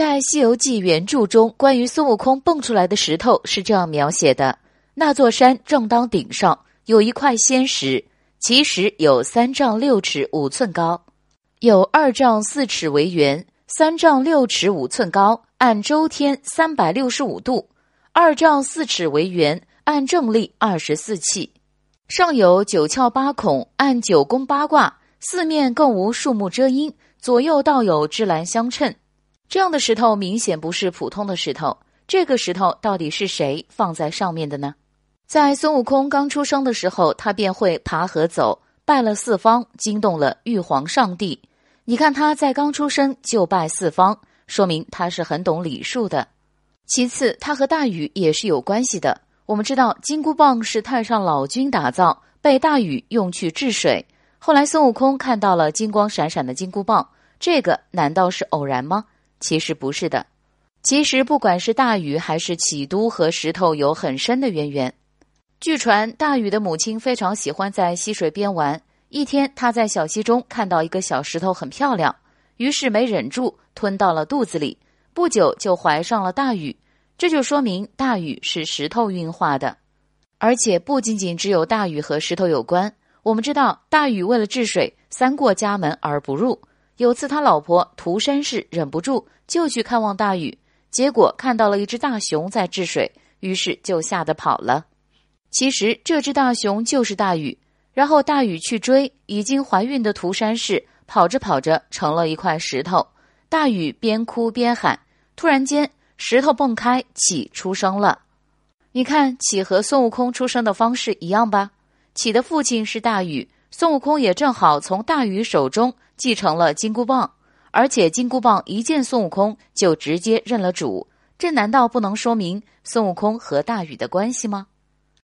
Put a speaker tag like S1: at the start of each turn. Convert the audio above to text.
S1: 在《西游记》原著中，关于孙悟空蹦出来的石头是这样描写的：那座山正当顶上有一块仙石，其实有三丈六尺五寸高，有二丈四尺为圆，三丈六尺五寸高，按周天三百六十五度；二丈四尺为圆，按正立二十四气。上有九窍八孔，按九宫八卦，四面更无树木遮阴，左右倒有芝兰相衬。这样的石头明显不是普通的石头，这个石头到底是谁放在上面的呢？在孙悟空刚出生的时候，他便会爬河走，拜了四方，惊动了玉皇上帝。你看他在刚出生就拜四方，说明他是很懂礼数的。其次，他和大禹也是有关系的。我们知道金箍棒是太上老君打造，被大禹用去治水。后来孙悟空看到了金光闪闪的金箍棒，这个难道是偶然吗？其实不是的，其实不管是大禹还是启都和石头有很深的渊源。据传，大禹的母亲非常喜欢在溪水边玩。一天，他在小溪中看到一个小石头很漂亮，于是没忍住吞到了肚子里。不久就怀上了大禹，这就说明大禹是石头运化的。而且不仅仅只有大禹和石头有关。我们知道，大禹为了治水，三过家门而不入。有次，他老婆涂山氏忍不住就去看望大禹，结果看到了一只大熊在治水，于是就吓得跑了。其实这只大熊就是大禹。然后大禹去追已经怀孕的涂山氏，跑着跑着成了一块石头。大禹边哭边喊，突然间石头蹦开，启出生了。你看启和孙悟空出生的方式一样吧？启的父亲是大禹。孙悟空也正好从大禹手中继承了金箍棒，而且金箍棒一见孙悟空就直接认了主，这难道不能说明孙悟空和大禹的关系吗？